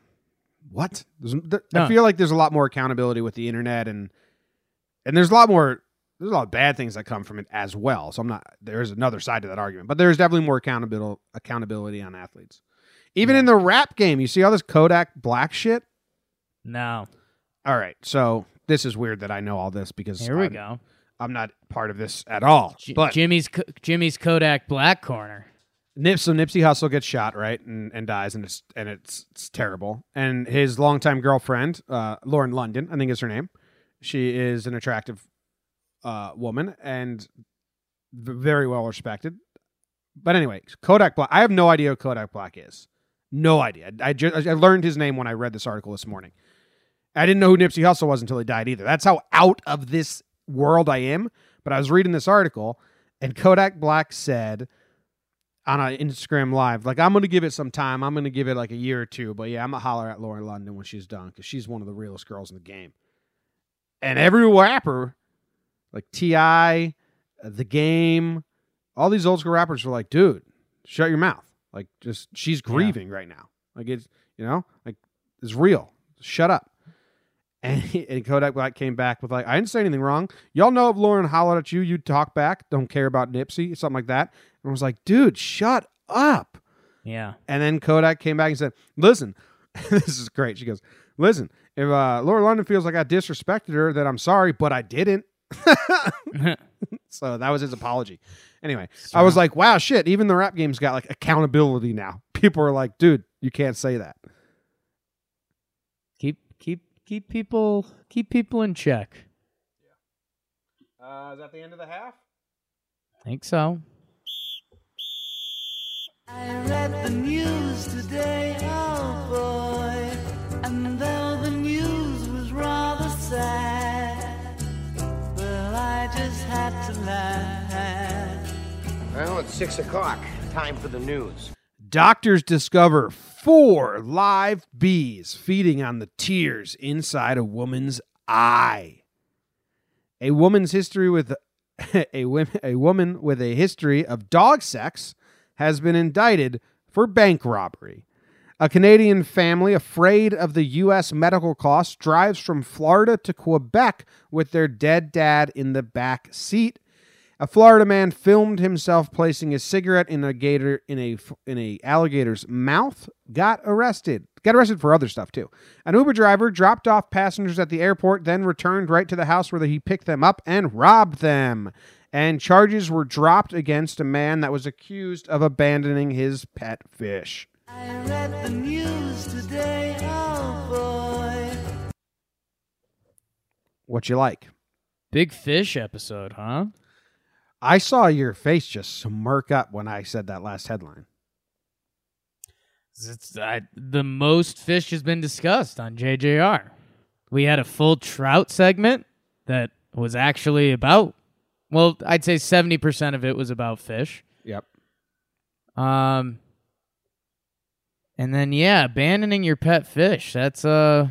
what? There, No. I feel like there's a lot more accountability with the internet, and and there's a lot more. There's a lot of bad things that come from it as well. So I'm not. There's another side to that argument, but there's definitely more accountability accountability on athletes. Even in the rap game, you see all this Kodak Black shit. No. All right, so this is weird that I know all this because Here we I'm, go. I'm not part of this at all. J- but Jimmy's Jimmy's Kodak Black Corner. Nip, so Nipsey Hussle gets shot, right, and, and dies, and it's and it's it's terrible. And his longtime girlfriend, uh, Lauren London, I think is her name. She is an attractive uh, woman and very well respected. But anyway, Kodak Black. I have no idea who Kodak Black is. No idea. I just I learned his name when I read this article this morning. I didn't know who Nipsey Hussle was until he died either. That's how out of this world I am. But I was reading this article, and Kodak Black said on an Instagram live, like I'm gonna give it some time. I'm gonna give it like a year or two. But yeah, I'm gonna holler at Lauren London when she's done because she's one of the realest girls in the game. And every rapper, like T.I., the game, all these old school rappers were like, dude, shut your mouth. Like, just she's grieving right now. Like it's you know, like it's real. Shut up. And, he, (laughs) and Kodak Black came back with like, I didn't say anything wrong. Y'all know if Lauren hollered at you, you'd talk back. Don't care about Nipsey, something like that. And I was like, dude, shut up. Yeah. And then Kodak came back and said, listen, (laughs) this is great. She goes, listen, if uh, Laura London feels like I disrespected her, then I'm sorry, but I didn't. (laughs) so that was his apology. Anyway, I was like, wow, shit. Even the rap game's got like accountability now. People are like, dude, you can't say that. Keep keep keep people keep people in check. Uh, is that the end of the half? Think so. I read the news today, oh boy. And though the news was rather sad, well, I just had to laugh. Well, it's six o'clock. Time for the news. Doctors discover four live bees feeding on the tears inside a woman's eye. A woman's history with (laughs) a a woman with a history of dog sex has been indicted for bank robbery. A Canadian family afraid of the U.S. medical costs drives from Florida to Quebec with their dead dad in the back seat. A Florida man filmed himself placing a cigarette in a gator in a in a alligator's mouth. Got arrested. Got arrested for other stuff too. An Uber driver dropped off passengers at the airport, then returned right to the house where he picked them up and robbed them. And charges were dropped against a man that was accused of abandoning his pet fish. I read the news today, oh boy. What you like? Big fish episode, huh? I saw your face just smirk up when I said that last headline. It's I, the most fish has been discussed on JJR. We had a full trout segment that was actually about, well, I'd say 70% of it was about fish. Yep. Um, and then yeah, abandoning your pet fish. That's uh,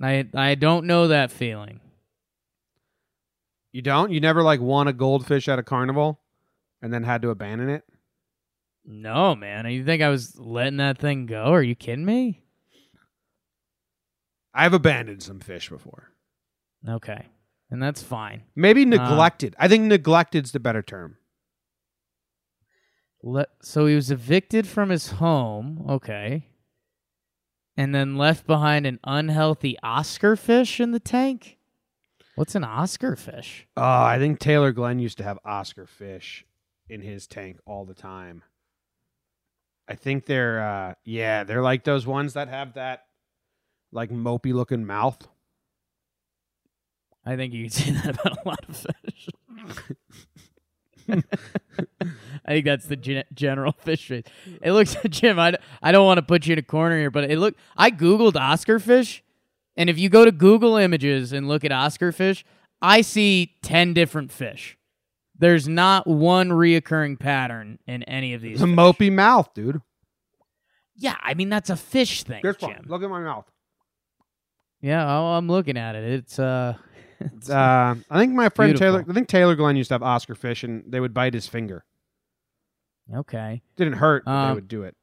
I I don't know that feeling. You don't? You never like won a goldfish at a carnival and then had to abandon it? No, man. You think I was letting that thing go? Are you kidding me? I've abandoned some fish before. Okay, and that's fine. Maybe uh, neglected. I think neglected's the better term. Le- so he was evicted from his home. Okay. And then left behind an unhealthy Oscar fish in the tank. What's an Oscar fish? Oh, I think Taylor Glenn used to have Oscar fish in his tank all the time. I think they're uh yeah, they're like those ones that have that like mopey looking mouth. I think you can (laughs) say that about a lot of fish. (laughs) I think that's the gen- general (laughs) fish face. It looks, Jim. I, I don't want to put you in a corner here, but it look. I googled Oscar fish, and if you go to Google Images and look at Oscar fish, I see ten different fish. There's not one reoccurring pattern in any of these. The fish. mopey mouth, dude. Yeah, I mean that's a fish thing, This one. Jim. Look at my mouth. Yeah, oh, I'm looking at it. It's uh, (laughs) it's, Uh, I think my friend Beautiful. Taylor. I think Taylor Glenn used to have Oscar fish, and they would bite his finger. okay. Didn't hurt, but they Um, would do it.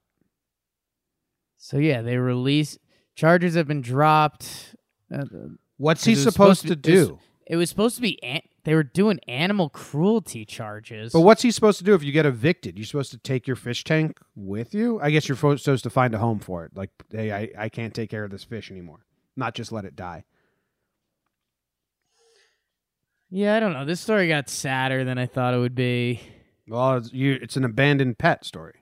So yeah, they release charges have been dropped. Uh, What's he supposed, supposed to to- it was- do? it was supposed to be an- they were doing animal cruelty charges. But what's he supposed to do if you get evicted? You're supposed to take your fish tank with you? I guess you're supposed to find a home for it. Like, hey, I, I can't take care of this fish anymore. Not just let it die. Yeah, I don't know. This story got sadder than I thought it would be. Well, it's, you, it's an abandoned pet story.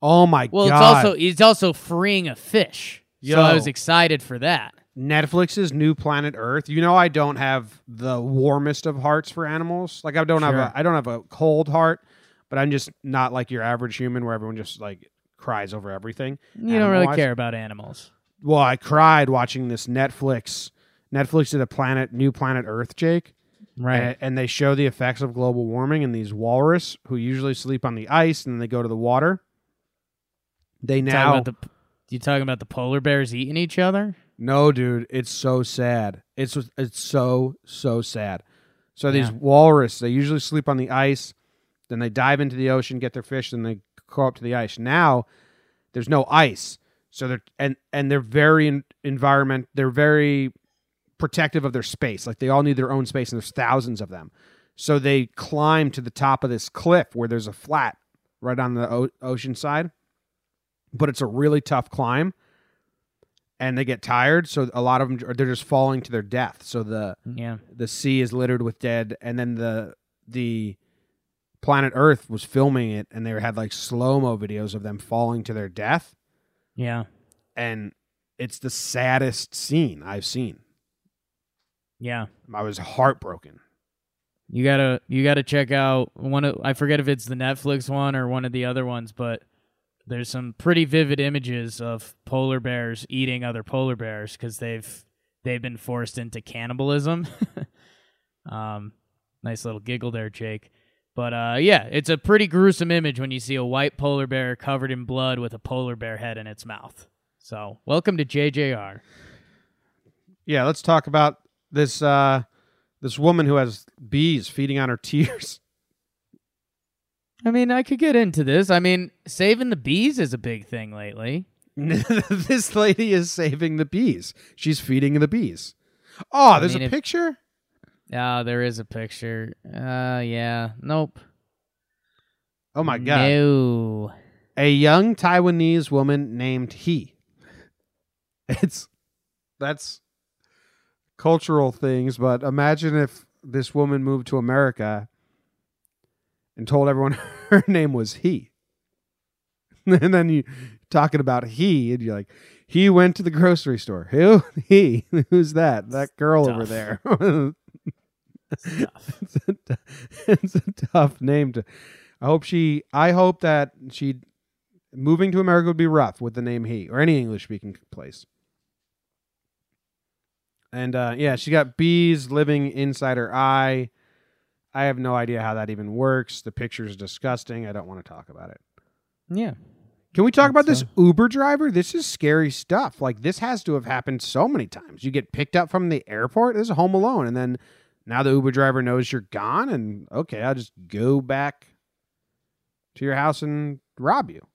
Oh my Well, god! Well, it's also he's also freeing a fish. So, I was excited for that. Netflix's New Planet Earth. You know, I don't have the warmest of hearts for animals. Like, I don't have a I don't have a cold heart, but I'm just not like your average human where everyone just like cries over everything. You don't really care about animals. Well, I cried watching this Netflix. Netflix did a planet, New Planet Earth, Jake. Right. And, and they show the effects of global warming and these walrus who usually sleep on the ice and then they go to the water. They now the, you talking about the polar bears eating each other? no, dude, it's so sad. It's it's so so sad. So these Yeah. walrus, they usually sleep on the ice, then they dive into the ocean, get their fish, then they go up to the ice. Now there's no ice, so they're and and they're very in, environment. They're very protective of their space. Like they all need their own space, and there's thousands of them. So they climb to the top of this cliff where there's a flat right on the o- ocean side, but it's a really tough climb, and they get tired. So a lot of them they're just falling to their death. So the Yeah. the sea is littered with dead, and then the the planet Earth was filming it, and they had like slow mo videos of them falling to their death, Yeah. and it's the saddest scene I've seen. Yeah. I was heartbroken. You gotta you gotta check out one of I forget if it's the Netflix one or one of the other ones, but there's some pretty vivid images of polar bears eating other polar bears because they've they've been forced into cannibalism. (laughs) um, nice little giggle there, Jake. But uh, yeah, it's a pretty gruesome image when you see a white polar bear covered in blood with a polar bear head in its mouth. So welcome to JJR. Yeah, let's talk about this uh this woman who has bees feeding on her tears. I mean, I could get into this. I mean, saving the bees is a big thing lately. (laughs) this lady is saving the bees. She's feeding the bees. Oh, there's mean, a if- picture. Oh, there is a picture. Uh, yeah. Nope. Oh my god. No. A young Taiwanese woman named He It's that's cultural things, but imagine if this woman moved to America and told everyone (laughs) her name was he. (laughs) and then you talking about he and you're like, he went to the grocery store. Who? (laughs) He. Who's that? That girl over there. It's, a, t- it's a tough name to. I hope she. I hope that she moving to America would be rough with the name he or any English speaking place. And uh, yeah, she got bees living inside her eye. I have no idea how that even works. The picture is disgusting. I don't want to talk about it. Yeah. Can we talk about this uh, Uber driver? This is scary stuff. Like this has to have happened so many times. You get picked up from the airport. This is Home Alone, and then now the Uber driver knows you're gone, and okay, I'll just go back to your house and rob you.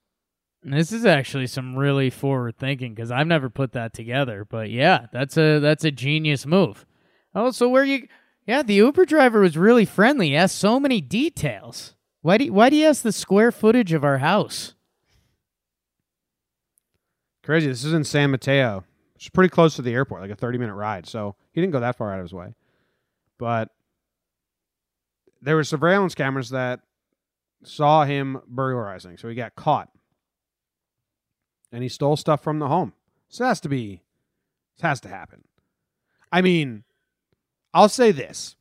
This is actually some really forward thinking because I've never put that together. But yeah, that's a that's a genius move. Oh, so where are you? Yeah, the Uber driver was really friendly. He asked so many details. Why do you, why do you ask the square footage of our house? Crazy. This is in San Mateo. It's pretty close to the airport, like a 30 minute ride. So he didn't go that far out of his way. But there were surveillance cameras that saw him burglarizing. So he got caught. And he stole stuff from the home. It has to be, this has to happen. I mean, I'll say this.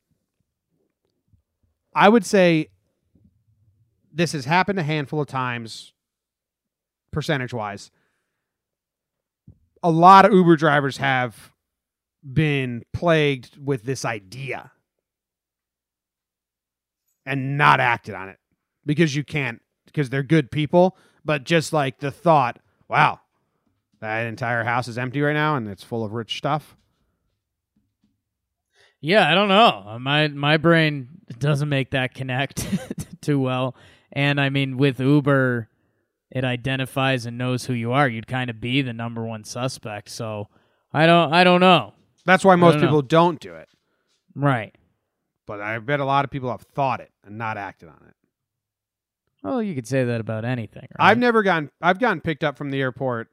I would say this has happened a handful of times, percentage wise a lot of Uber drivers have been plagued with this idea and not acted on it because you can't because they're good people but just like the thought wow that entire house is empty right now and it's full of rich stuff Yeah, I don't know. Uh, My my brain doesn't make that connect (laughs) too well. And I mean, with Uber, it identifies and knows who you are. You'd kind of be the number one suspect. So I don't I don't know. that's why most don't know. people don't do it Right. but i bet a lot of people have thought it and not acted on it Well, you could say that about anything. Right? I've never gotten I've gotten picked up from the airport,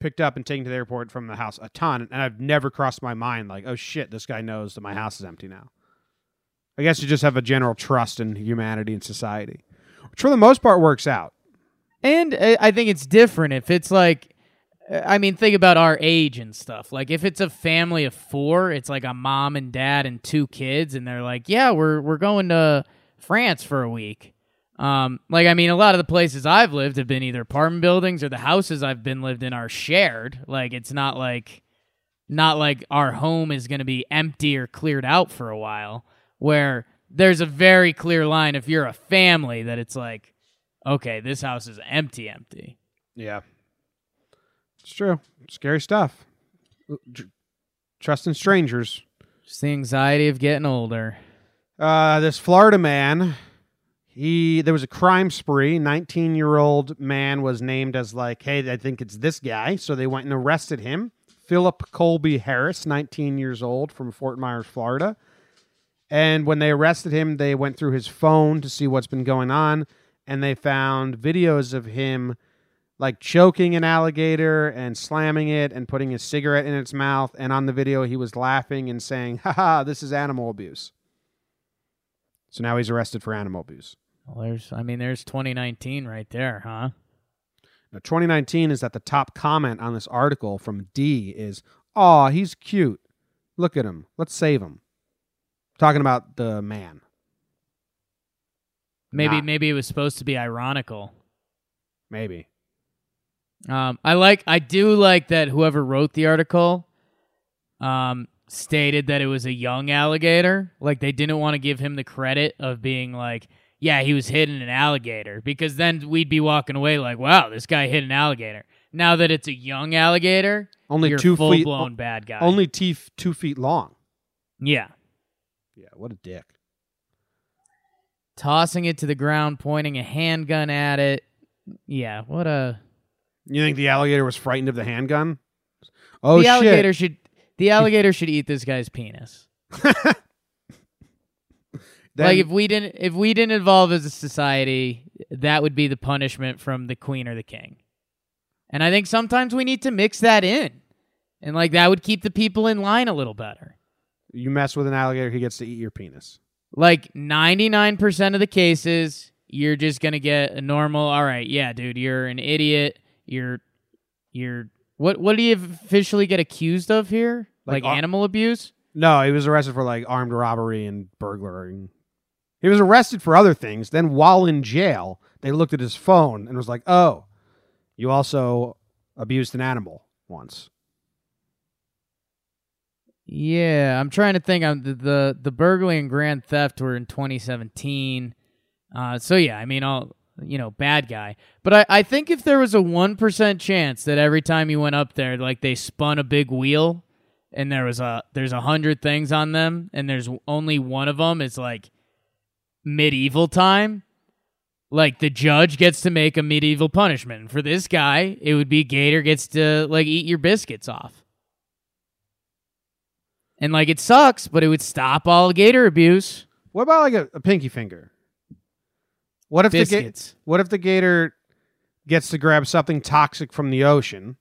picked up and taken to the airport from the house a ton, and I've never crossed my mind like, oh shit, this guy knows that my house is empty now. I guess you just have a general trust in humanity and society, which for the most part works out. And uh, I think it's different if it's like, uh, I mean, think about our age and stuff. Like if it's a family of four, it's like a mom and dad and two kids, and they're like, yeah, we're we're going to France for a week. Um, like I mean, a lot of the places I've lived have been either apartment buildings or the houses I've been lived in are shared. Like it's not like, not like our home is going to be empty or cleared out for a while. Where there's a very clear line if you're a family that it's like okay, this house is empty, empty. Yeah, it's true. Scary stuff. Trusting strangers. Just the anxiety of getting older. Uh, this Florida man, he there was a crime spree. Nineteen year old man was named as like, hey, I think it's this guy. So they went and arrested him. Philip Colby Harris, nineteen years old, from Fort Myers, Florida. And when they arrested him, they went through his phone to see what's been going on, and they found videos of him like choking an alligator and slamming it and putting a cigarette in its mouth. And on the video, he was laughing and saying, haha, this is animal abuse. So now he's arrested for animal abuse. Well, there's, I mean, there's 2019 right there, huh? Now, 2019 is that the top comment on this article from D is, "Aw, he's cute. Look at him. Let's save him." Talking about the man. Maybe, Not- maybe it was supposed to be ironical. Maybe. Um, I like, I do like that whoever wrote the article, um, stated that it was a young alligator. Like they didn't want to give him the credit of being like, yeah, he was hitting an alligator because then we'd be walking away like, wow, this guy hit an alligator. Now that it's a young alligator, Only two full feet. blown bad guy. Only t- two feet long. yeah. Yeah. What a dick. tossing it to the ground, pointing a handgun at it. Yeah, what a You think the alligator was frightened of the handgun? Oh the shit! alligator should the alligator should eat this guy's penis. (laughs) Then- like if we didn't if we didn't evolve as a society, that would be the punishment from the queen or the king. And I think sometimes we need to mix that in. And like that would keep the people in line a little better. You mess with an alligator, he gets to eat your penis. Like 99% of the cases, you're just going to get a normal, all right, yeah, dude, you're an idiot. You're you're what what do you officially get accused of here? Like Like, ar- animal abuse? No, he was arrested for like armed robbery and burglary. He was arrested for other things. Then, while in jail, they looked at his phone and was like, "Oh, you also abused an animal once." Yeah, I'm trying to think. I'm the the, the burglary and grand theft were in 2017. Uh, so yeah, I mean, all you know, bad guy. But I, I think if there was a one percent chance that every time you went up there, like they spun a big wheel, and there was a there's a hundred things on them, and there's only one of them is like medieval time. Like the judge gets to make a medieval punishment. And for this guy, it would be Gator gets to like eat your biscuits off. And like it sucks, but it would stop all gator abuse. What about like a, a pinky finger? What if the ga- what if the gator gets to grab something toxic from the ocean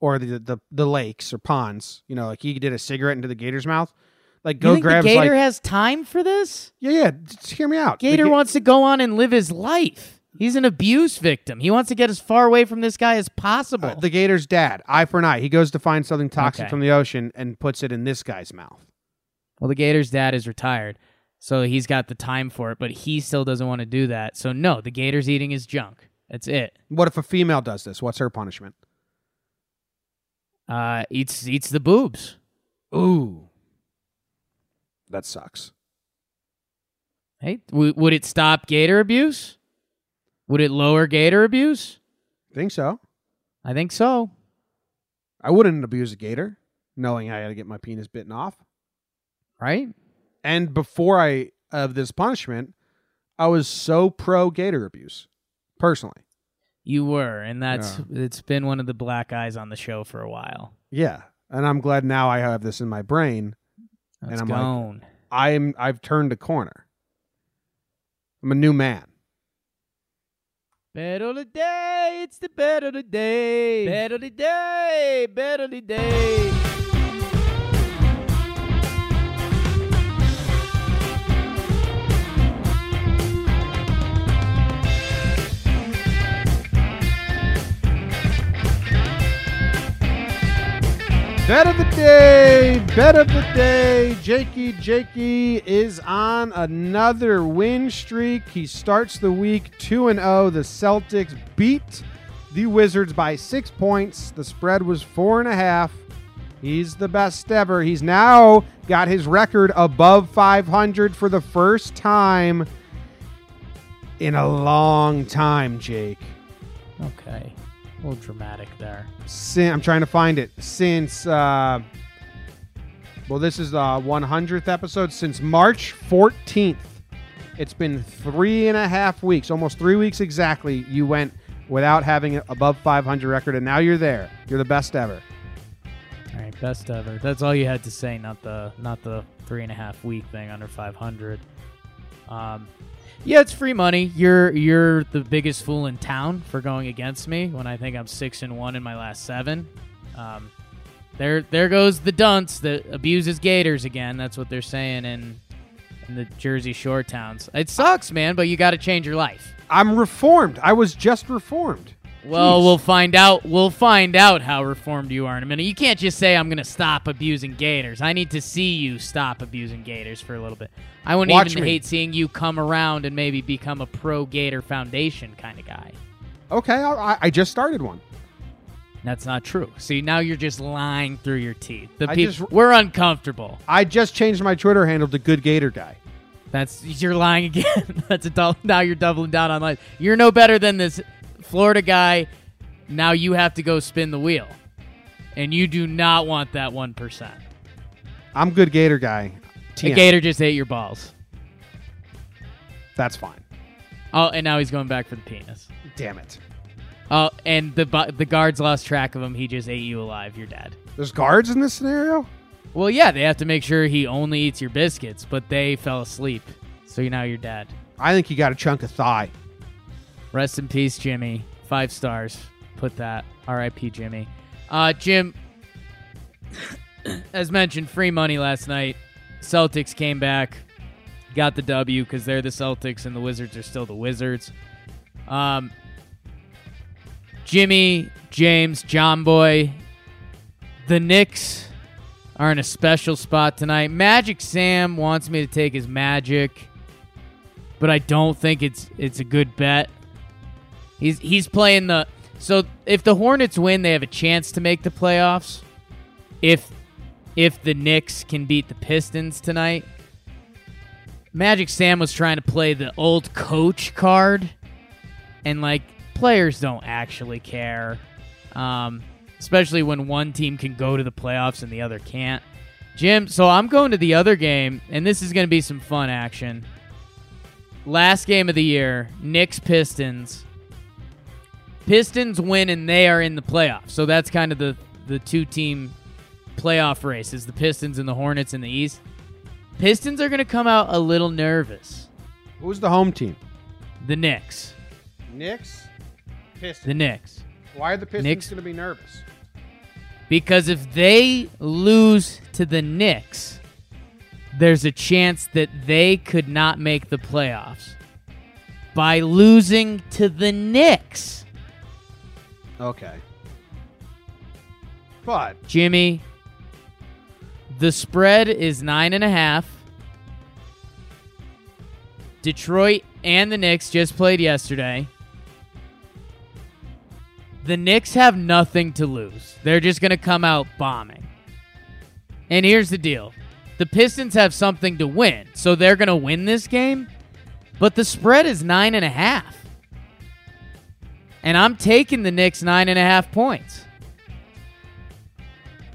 or the the, the lakes or ponds? You know, like he did a cigarette into the gator's mouth. Like you go think grabs the gator like has time for this? yeah yeah. Just hear me out. Gator ga- wants to go on and live his life. He's an abuse victim. He wants to get as far away from this guy as possible. Uh, the gator's dad, eye for an eye. He goes to find something toxic Okay. from the ocean and puts it in this guy's mouth. well, the gator's dad is retired, so he's got the time for it, but he still doesn't want to do that. So no, the gator's eating his junk. That's it. What if a female does this? What's her punishment? Uh, eats eats the boobs. Ooh, that sucks. Hey, w- would it stop gator abuse? Would it lower gator abuse? Think so? I think so. I wouldn't abuse a gator, knowing I had to get my penis bitten off. Right? And before I of this punishment, I was so pro gator abuse, personally. You were, and that's it's been one of the black eyes on the show for a while. Yeah, and I'm glad now I have this in my brain. That's I'm like- I'm I've turned a corner. I'm a new man. Better the day, it's the better the day. Better the day, better the day. Bet of the day, bet of the day. Jakey Jakey is on another win streak. He starts the week 2 and 0. The Celtics beat the Wizards by six points. The spread was four and a half. He's the best ever. He's now got his record above 500 for the first time in a long time, Jake. Okay. A little dramatic there. Sin- I'm trying to find it since. Uh, well, this is the 100th episode since March 14th. It's been three and a half weeks, almost three weeks exactly. You went without having an above 500 record, and now you're there. You're the best ever. All right, best ever. That's all you had to say, not the not the three and a half week thing under five hundred. Um, yeah, it's free money. You're you're the biggest fool in town for going against me when I think I'm six and one in my last seven. Um, there there goes the dunce that abuses Gators again. That's what they're saying in in the Jersey Shore towns. It sucks, man, but you got to change your life. I'm reformed. I was just reformed. Well, Jeez. we'll find out. We'll find out how reformed you are in a minute. You can't just say I'm going to stop abusing gators. I need to see you stop abusing gators for a little bit. I wouldn't Watch even me. hate seeing you come around and maybe become a pro Gator Foundation kind of guy. Okay, I, I- just started one. That's not true. See, now you're just lying through your teeth. The I peop- just- we're uncomfortable. I just changed my Twitter handle to Good Gator Guy. That's you're lying again. (laughs) That's a dou- now you're doubling down on lies. You're no better than this Florida guy. Now you have to go spin the wheel, and you do not want that one percent. I'm Good Gator Guy. The TM. gator just ate your balls. That's fine. Oh, and now he's going back for the penis. Damn it. Oh, and the the guards lost track of him. He just ate you alive. You're dead. There's guards in this scenario? Well, yeah, they have to make sure he only eats your biscuits, but they fell asleep, so now you're dead. I think you got a chunk of thigh. Rest in peace, Jimmy. Five stars. Put that. R.I.P. Jimmy. Uh, Jim, as mentioned, free money last night. Celtics came back, got the W because they're the Celtics and the Wizards are still the Wizards. Um, Jimmy, James, John Boy, the Knicks are in a special spot tonight. Magic Sam wants me to take his Magic, but I don't think it's it's a good bet. He's he's playing the so if the Hornets win, they have a chance to make the playoffs. If if the Knicks can beat the Pistons tonight. Magic Sam was trying to play the old coach card, and like players don't actually care, um, especially when one team can go to the playoffs and the other can't. Jim, so I'm going to the other game, and this is going to be some fun action. Last game of the year, Knicks Pistons. Pistons win and they are in the playoffs. So that's kind of the the two team playoff race is the Pistons and the Hornets in the East. Pistons are going to come out a little nervous. Who's the home team? The Knicks. Knicks. Pistons. The Knicks. Why are the Pistons Knicks. going to be nervous? Because if they lose to the Knicks, there's a chance that they could not make the playoffs. By losing to the Knicks. Okay. But Jimmy, the spread is nine and a half. Detroit and the Knicks just played yesterday. The Knicks have nothing to lose. They're just going to come out bombing. And here's the deal the Pistons have something to win, so they're going to win this game, but the spread is nine and a half. And I'm taking the Knicks nine and a half points.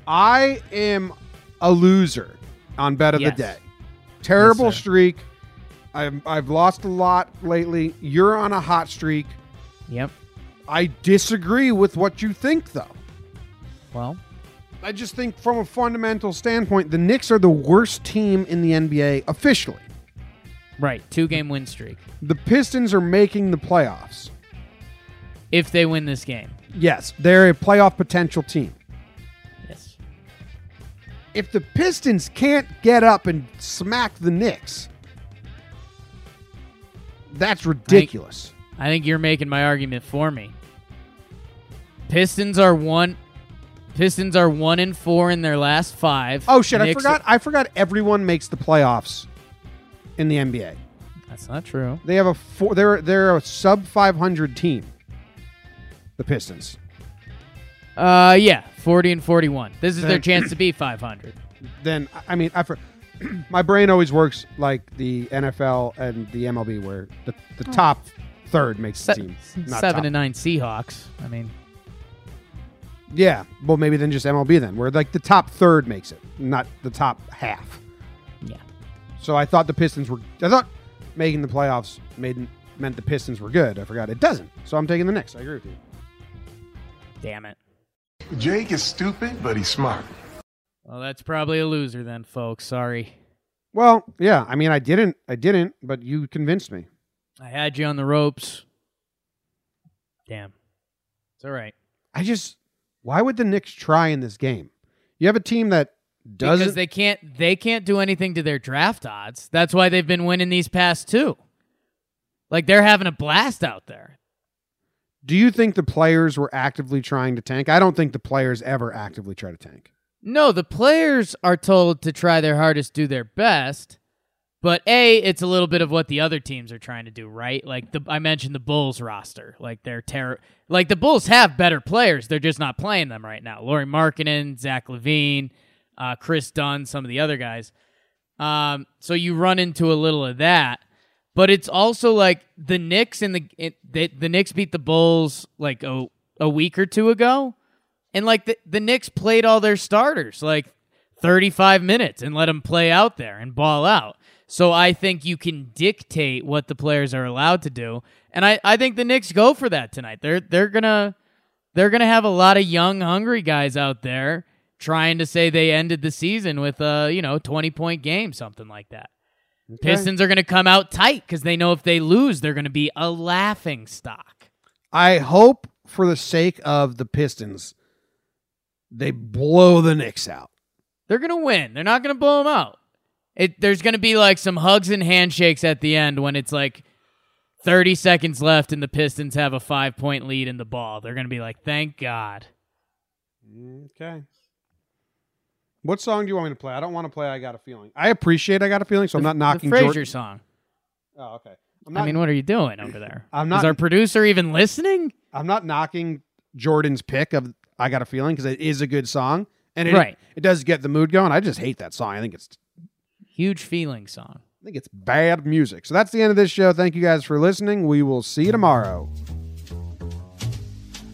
I am a loser on bet of Yes. the day. Terrible Yes, streak. I've, I've lost a lot lately. You're on a hot streak. Yep. I disagree with what you think, though. Well, I just think, from a fundamental standpoint, the Knicks are the worst team in the NBA officially. right. Two game win streak. The Pistons are making the playoffs. If they win this game. Yes, they're a playoff potential team. Yes. If the Pistons can't get up and smack the Knicks, that's ridiculous. I think you're making my argument for me. Pistons are one Pistons are one and four in their last five. Oh shit! I Knicks- forgot. I forgot. Everyone makes the playoffs in the NBA. That's not true. They have a four. They're they're a sub five hundred team. The Pistons. Uh yeah, 40 and 41. This is their chance to be 500. (clears throat) Then I mean, I for, (clears throat) my brain always works like the NFL and the MLB, where the the top third makes the Se- team. Not 7 top. and 9 Seahawks. I mean, Yeah, well, maybe then just MLB then, where like the top third makes it, not the top half. yeah. So I thought the Pistons were. I thought making the playoffs made meant the Pistons were good. I forgot it doesn't. So I'm taking the Knicks. I agree with you. Damn it. Jake is stupid, but he's smart. Well, that's probably a loser then, folks. Sorry. Well, yeah. I mean, I didn't. I didn't, but you convinced me. I had you on the ropes. Damn. It's all right. I just. Why would the Knicks try in this game? You have a team that doesn't. because they can't they can't do anything to their draft odds. That's why they've been winning these past two. Like they're having a blast out there. Do you think the players were actively trying to tank? I don't think the players ever actively try to tank. No, the players are told to try their hardest, do their best. But A, it's a little bit of what the other teams are trying to do, right? Like the I mentioned the Bulls roster. Like they're terror like the Bulls have better players. They're just not playing them right now. Lauri Markkanen, Zach LaVine, uh, Kris Dunn, some of the other guys. Um, so you run into a little of that. But it's also like the Knicks and the it, the, the Knicks beat the Bulls like a, a week or two ago. And like the, the Knicks played all their starters like 35 minutes and let them play out there and ball out. So I think you can dictate what the players are allowed to do. And I, I think the Knicks go for that tonight. They're they're gonna they're gonna have a lot of young, hungry guys out there trying to say they ended the season with a, you know, 20 point game, something like that. Pistons are gonna come out tight because they know if they lose, they're gonna be a laughing stock. I hope for the sake of the Pistons they blow the Knicks out. They're gonna win. They're not gonna blow them out. It there's gonna be like some hugs and handshakes at the end when it's like 30 seconds left and the Pistons have a five point lead in the ball. They're gonna be like, thank God. Mm, okay. What song do you want me to play? I don't want to play I Got a Feeling. I appreciate I Got a Feeling, so I'm not knocking the Frazier Jordan. song. Oh, okay. I'm I mean, what are you doing over there? (laughs) I'm not- Is not- our producer even listening? I'm not knocking Jordan's pick of I Got a Feeling because it is a good song. And it, Right. it does get the mood going. I just hate that song. I think it's Huge feeling song. I think it's bad music. So that's the end of this show. Thank you guys for listening. We will see you tomorrow.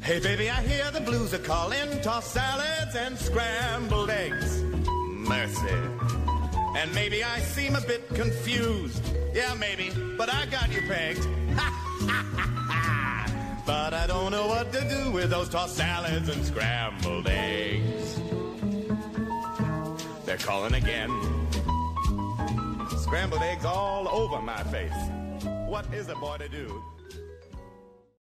Hey, baby, I hear the blues are calling. Toss salads and scrambled eggs. Mercy. And maybe I seem a bit confused. Yeah, maybe, but I got you pegged. (laughs) but I don't know what to do with those tossed salads and scrambled eggs. They're calling again. Scrambled eggs all over my face. What is a boy to do?